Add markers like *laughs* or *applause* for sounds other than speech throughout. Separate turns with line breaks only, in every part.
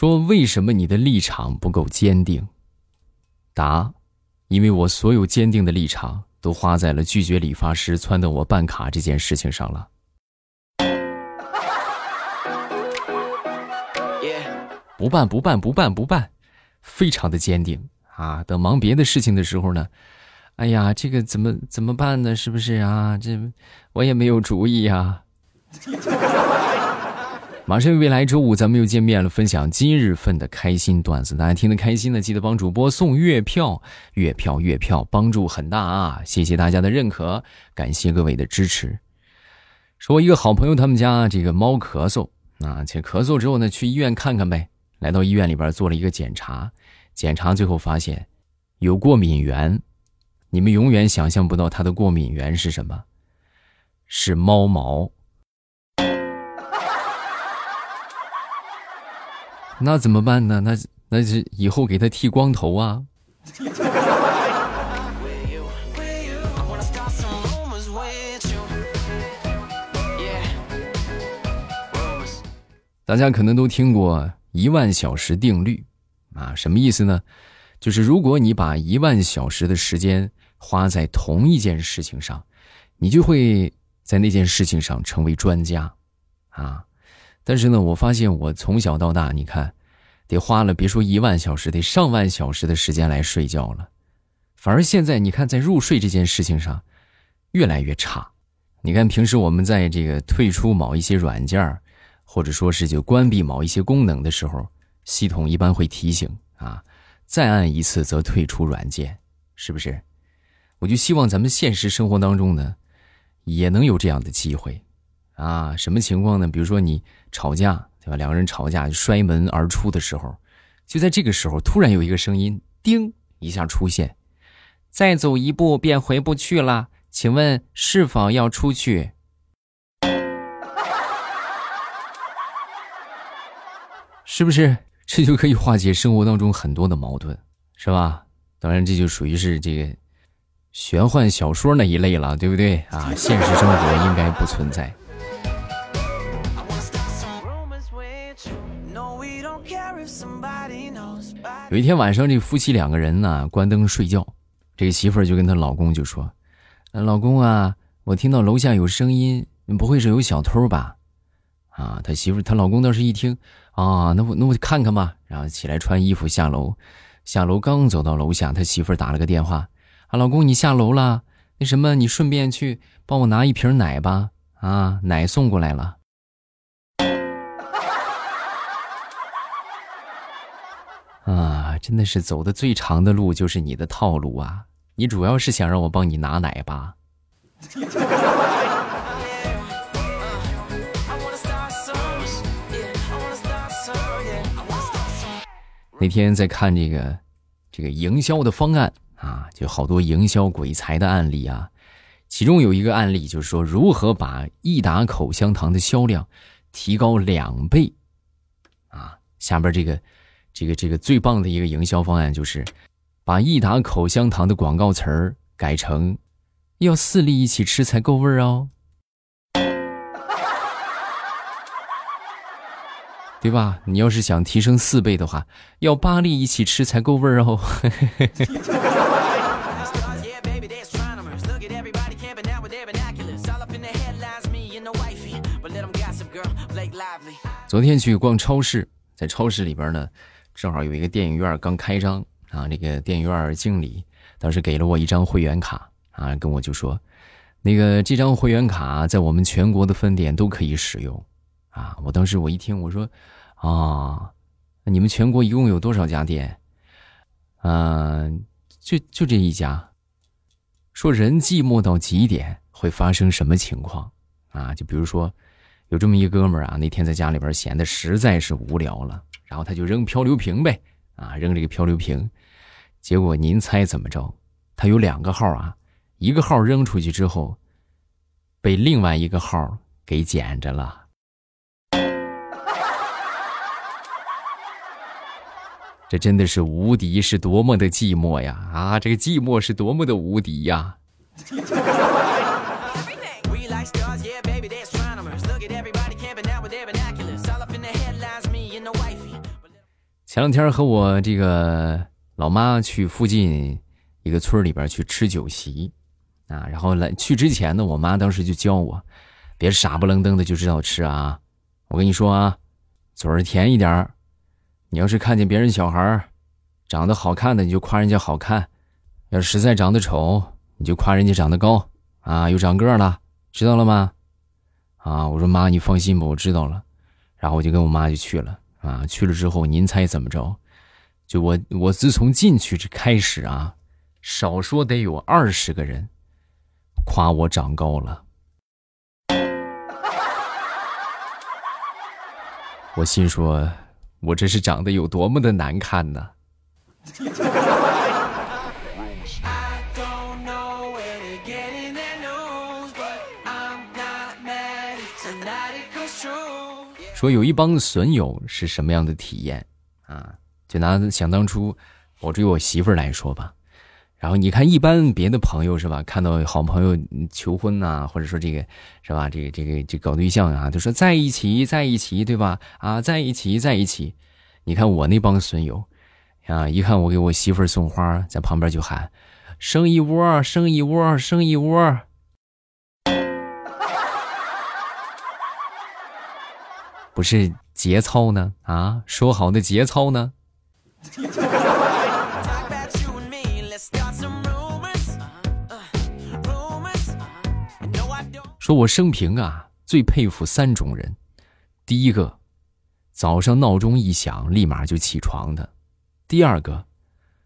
说为什么你的立场不够坚定？答：因为我所有坚定的立场都花在了拒绝理发师撺掇我办卡这件事情上了。不办不办不办不办，非常的坚定啊！等忙别的事情的时候呢，哎呀，这个怎么怎么办呢？是不是啊？这我也没有主意呀。马上未来周五咱们又见面了，分享今日份的开心段子，大家听得开心的记得帮主播送月票，月票月票帮助很大啊！谢谢大家的认可，感谢各位的支持。说一个好朋友他们家这个猫咳嗽啊，且咳嗽之后呢，去医院看看呗。来到医院里边做了一个检查，检查最后发现有过敏源。你们永远想象不到它的过敏源是什么，是猫毛。那怎么办呢？那那是以后给他剃光头啊。大家可能都听过。一万小时定律，啊，什么意思呢？就是如果你把一万小时的时间花在同一件事情上，你就会在那件事情上成为专家，啊。但是呢，我发现我从小到大，你看，得花了别说一万小时，得上万小时的时间来睡觉了，反而现在你看，在入睡这件事情上，越来越差。你看平时我们在这个退出某一些软件。或者说是就关闭某一些功能的时候，系统一般会提醒啊，再按一次则退出软件，是不是？我就希望咱们现实生活当中呢，也能有这样的机会啊。什么情况呢？比如说你吵架，对吧？两个人吵架摔门而出的时候，就在这个时候，突然有一个声音叮一下出现，再走一步便回不去了，请问是否要出去？*laughs* 是不是这就可以化解生活当中很多的矛盾，是吧？当然，这就属于是这个玄幻小说那一类了，对不对啊？现实生活应该不存在。有一天晚上，这夫妻两个人呢，关灯睡觉，这个媳妇儿就跟她老公就说：“老公啊，我听到楼下有声音，不会是有小偷吧？”啊，他媳妇他老公倒是一听。啊，那我那我看看吧，然后起来穿衣服下楼，下楼刚走到楼下，他媳妇儿打了个电话，啊，老公你下楼了，那什么，你顺便去帮我拿一瓶奶吧，啊，奶送过来了。真的是走的最长的路就是你的套路啊，你主要是想让我帮你拿奶吧。那天在看这个，这个营销的方案啊，就好多营销鬼才的案例啊。其中有一个案例就是说，如何把益达口香糖的销量提高两倍啊。下边这个，这个这个最棒的一个营销方案就是，把益达口香糖的广告词儿改成，要四粒一起吃才够味儿哦。对吧？你要是想提升四倍的话，要八粒一起吃才够味儿哦。*laughs* 昨天去逛超市，在超市里边呢，正好有一个电影院刚开张啊。那个电影院经理当时给了我一张会员卡啊，跟我就说，那个这张会员卡在我们全国的分店都可以使用。啊！我当时我一听，我说，啊，你们全国一共有多少家店？嗯，就就这一家。说人寂寞到极点会发生什么情况？啊，就比如说，有这么一哥们儿啊，那天在家里边闲的实在是无聊了，然后他就扔漂流瓶呗，啊，扔这个漂流瓶，结果您猜怎么着？他有两个号啊，一个号扔出去之后，被另外一个号给捡着了。这真的是无敌，是多么的寂寞呀！啊，这个寂寞是多么的无敌呀！前两天和我这个老妈去附近一个村里边去吃酒席，啊，然后来去之前呢，我妈当时就教我，别傻不愣登的就知道吃啊。我跟你说啊，嘴儿甜一点儿。你要是看见别人小孩长得好看的，你就夸人家好看；要是实在长得丑，你就夸人家长得高啊，又长个了，知道了吗？啊，我说妈，你放心吧，我知道了。然后我就跟我妈就去了。啊，去了之后，您猜怎么着？就我，我自从进去这开始啊，少说得有二十个人夸我长高了。*laughs* 我心说，我这是长得有多么的难看呢？说有一帮损友是什么样的体验啊？就拿想当初我追我媳妇儿来说吧，然后你看一般别的朋友是吧？看到好朋友求婚呐，或者说这个是吧？这个这个这搞对象啊，都说在一起在一起对吧？啊，在一起在一起。你看我那帮损友啊，一看我给我媳妇儿送花，在旁边就喊生一窝生一窝生一窝。不是节操呢？啊，说好的节操呢？说我生平啊最佩服三种人：第一个，早上闹钟一响立马就起床的；第二个，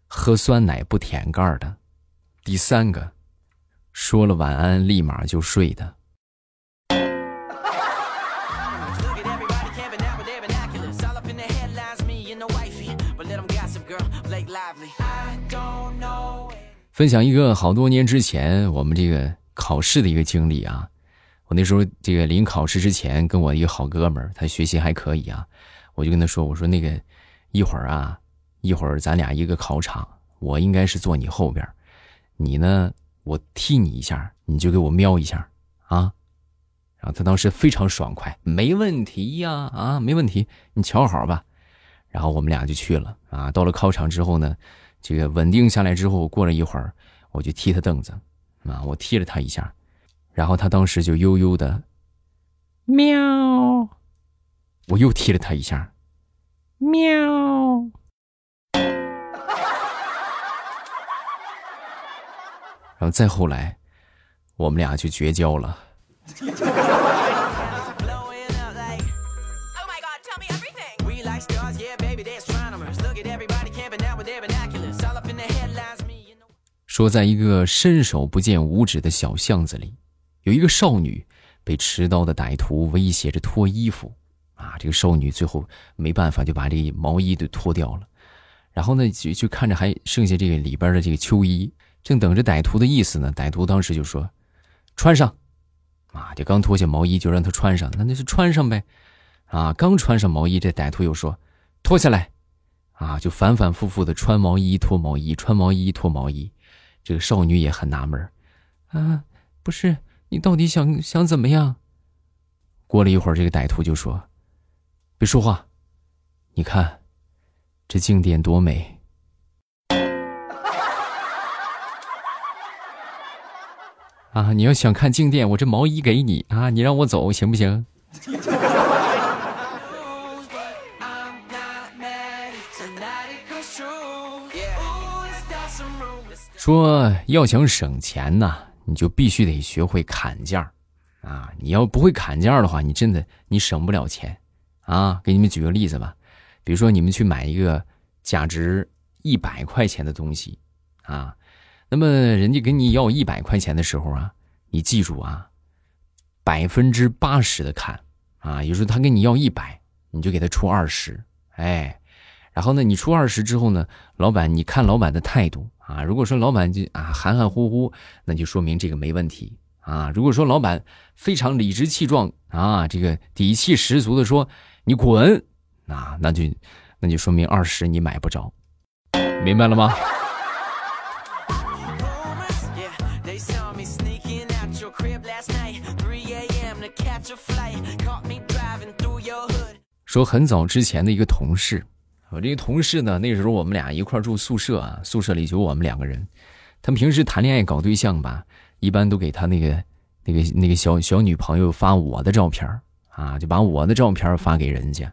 喝酸奶不舔盖的；第三个，说了晚安立马就睡的。分享一个好多年之前我们这个考试的一个经历啊，我那时候这个临考试之前，跟我一个好哥们儿，他学习还可以啊，我就跟他说，我说那个一会儿啊，一会儿咱俩一个考场，我应该是坐你后边，你呢，我踢你一下，你就给我瞄一下啊，然后他当时非常爽快，没问题呀，啊，没问题，你瞧好吧。然后我们俩就去了啊！到了考场之后呢，这个稳定下来之后，过了一会儿，我就踢他凳子，啊，我踢了他一下，然后他当时就悠悠的喵，我又踢了他一下，喵，然后再后来，我们俩就绝交了。*laughs* 说，在一个伸手不见五指的小巷子里，有一个少女被持刀的歹徒威胁着脱衣服，啊，这个少女最后没办法就把这毛衣都脱掉了，然后呢，就就看着还剩下这个里边的这个秋衣，正等着歹徒的意思呢。歹徒当时就说：“穿上。”啊，就刚脱下毛衣就让他穿上，那那就穿上呗。啊，刚穿上毛衣，这歹徒又说：“脱下来。”啊，就反反复复的穿毛衣脱毛衣，穿毛衣脱毛衣。这个少女也很纳闷啊，不是你到底想想怎么样？过了一会儿，这个歹徒就说：“别说话，你看，这静电多美。”啊，你要想看静电，我这毛衣给你啊，你让我走行不行？说要想省钱呢，你就必须得学会砍价啊！你要不会砍价的话，你真的你省不了钱啊！给你们举个例子吧，比如说你们去买一个价值一百块钱的东西啊，那么人家跟你要一百块钱的时候啊，你记住啊，百分之八十的砍啊，也就是他跟你要一百，你就给他出二十，哎，然后呢，你出二十之后呢，老板你看老板的态度。啊，如果说老板就啊含含糊糊，那就说明这个没问题啊。如果说老板非常理直气壮啊，这个底气十足的说你滚，啊，那就那就说明二十你买不着，明白了吗？说很早之前的一个同事，我这个同事呢，那时候我们俩一块住宿舍啊，宿舍里就我们两个人。他平时谈恋爱搞对象吧，一般都给他那个那个那个小小女朋友发我的照片啊，就把我的照片发给人家。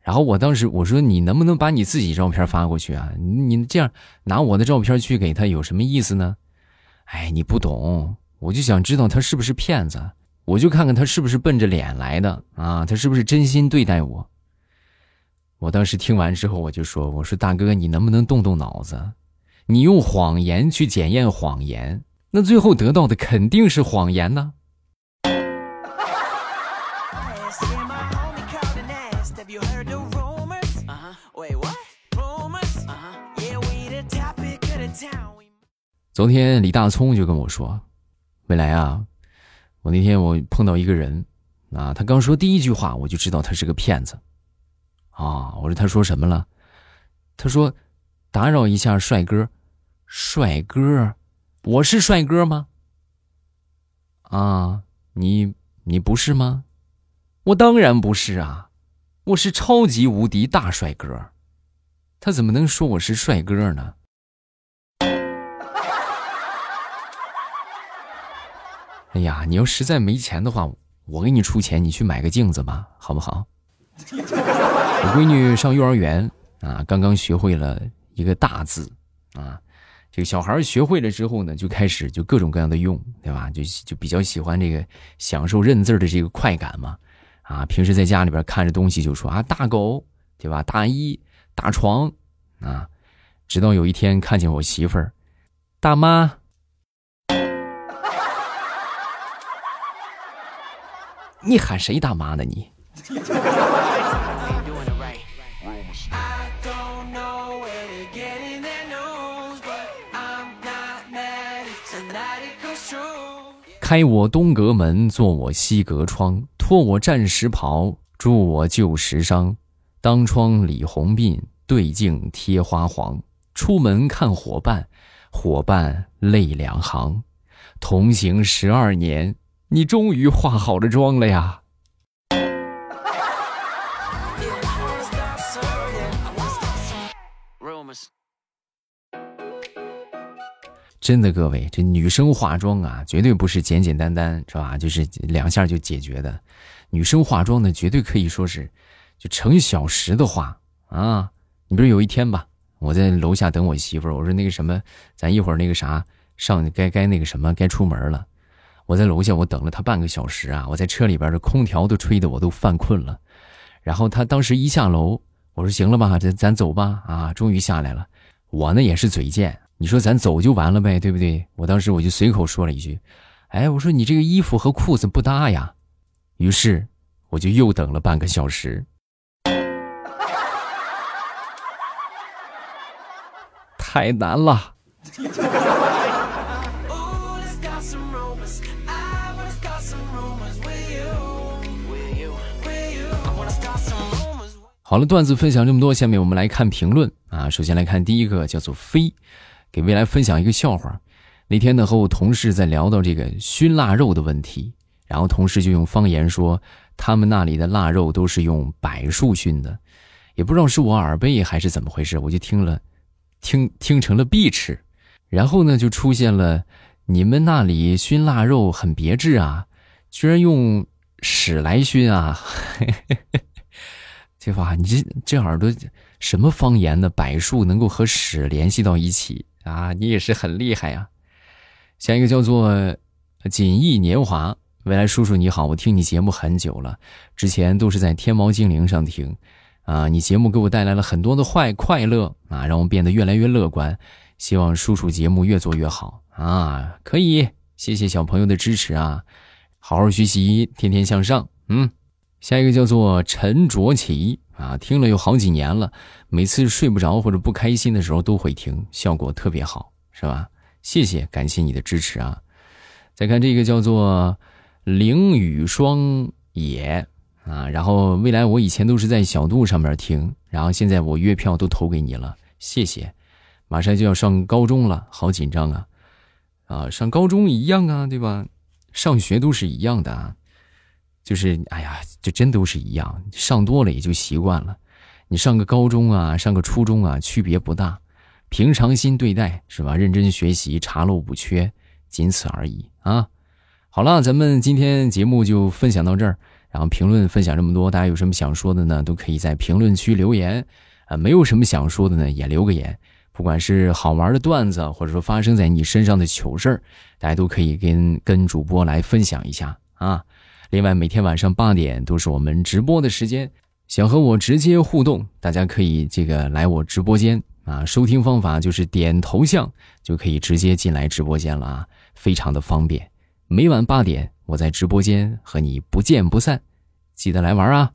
然后我当时我说：“你能不能把你自己照片发过去啊？你这样拿我的照片去给他有什么意思呢？”哎，你不懂，我就想知道他是不是骗子，我就看看他是不是奔着脸来的啊，他是不是真心对待我。我当时听完之后，我就说：“我说大哥，你能不能动动脑子？你用谎言去检验谎言，那最后得到的肯定是谎言呢。”昨天李大聪就跟我说：“未来啊，我那天我碰到一个人，啊，他刚说第一句话，我就知道他是个骗子。”啊！我说他说什么了？他说：“打扰一下，帅哥，帅哥，我是帅哥吗？啊，你你不是吗？我当然不是啊，我是超级无敌大帅哥。他怎么能说我是帅哥呢？*laughs* 哎呀，你要实在没钱的话，我给你出钱，你去买个镜子吧，好不好？”我 *laughs* 闺女上幼儿园啊，刚刚学会了一个大字啊。这个小孩学会了之后呢，就开始就各种各样的用，对吧？就就比较喜欢这个享受认字的这个快感嘛。啊，平时在家里边看着东西就说啊，大狗，对吧？大衣、大床啊。直到有一天看见我媳妇儿，大妈，*laughs* 你喊谁大妈呢？你？开我东阁门，坐我西阁窗，脱我战时袍，著我旧时裳。当窗理红鬓，对镜贴花黄。出门看伙伴，伙伴泪两行。同行十二年，你终于化好了妆了呀！真的，各位，这女生化妆啊，绝对不是简简单单，是吧？就是两下就解决的。女生化妆呢，绝对可以说是，就成小时的话啊。你比如有一天吧，我在楼下等我媳妇儿，我说那个什么，咱一会儿那个啥上该该那个什么该出门了。我在楼下我等了她半个小时啊，我在车里边的空调都吹得我都犯困了。然后她当时一下楼，我说行了吧，咱咱走吧啊，终于下来了。我呢也是嘴贱。你说咱走就完了呗，对不对？我当时我就随口说了一句：“哎，我说你这个衣服和裤子不搭呀。”于是我就又等了半个小时，太难了。好了，段子分享这么多，下面我们来看评论啊。首先来看第一个，叫做飞。给未来分享一个笑话。那天呢，和我同事在聊到这个熏腊肉的问题，然后同事就用方言说，他们那里的腊肉都是用柏树熏的，也不知道是我耳背还是怎么回事，我就听了，听听成了碧池。然后呢，就出现了你们那里熏腊肉很别致啊，居然用屎来熏啊！*laughs* 这话你这这耳朵什么方言呢？柏树能够和屎联系到一起？啊，你也是很厉害呀！下一个叫做“锦逸年华”，未来叔叔你好，我听你节目很久了，之前都是在天猫精灵上听，啊，你节目给我带来了很多的坏快乐啊，让我变得越来越乐观，希望叔叔节目越做越好啊！可以，谢谢小朋友的支持啊，好好学习，天天向上，嗯。下一个叫做陈卓奇啊，听了有好几年了，每次睡不着或者不开心的时候都会听，效果特别好，是吧？谢谢，感谢你的支持啊！再看这个叫做凌雨霜野啊，然后未来我以前都是在小度上面听，然后现在我月票都投给你了，谢谢！马上就要上高中了，好紧张啊！啊，上高中一样啊，对吧？上学都是一样的啊。就是，哎呀，就真都是一样，上多了也就习惯了。你上个高中啊，上个初中啊，区别不大，平常心对待是吧？认真学习，查漏补缺，仅此而已啊。好了，咱们今天节目就分享到这儿。然后评论分享这么多，大家有什么想说的呢？都可以在评论区留言。啊，没有什么想说的呢，也留个言。不管是好玩的段子，或者说发生在你身上的糗事儿，大家都可以跟跟主播来分享一下啊。另外，每天晚上八点都是我们直播的时间，想和我直接互动，大家可以这个来我直播间啊。收听方法就是点头像就可以直接进来直播间了啊，非常的方便。每晚八点，我在直播间和你不见不散，记得来玩啊。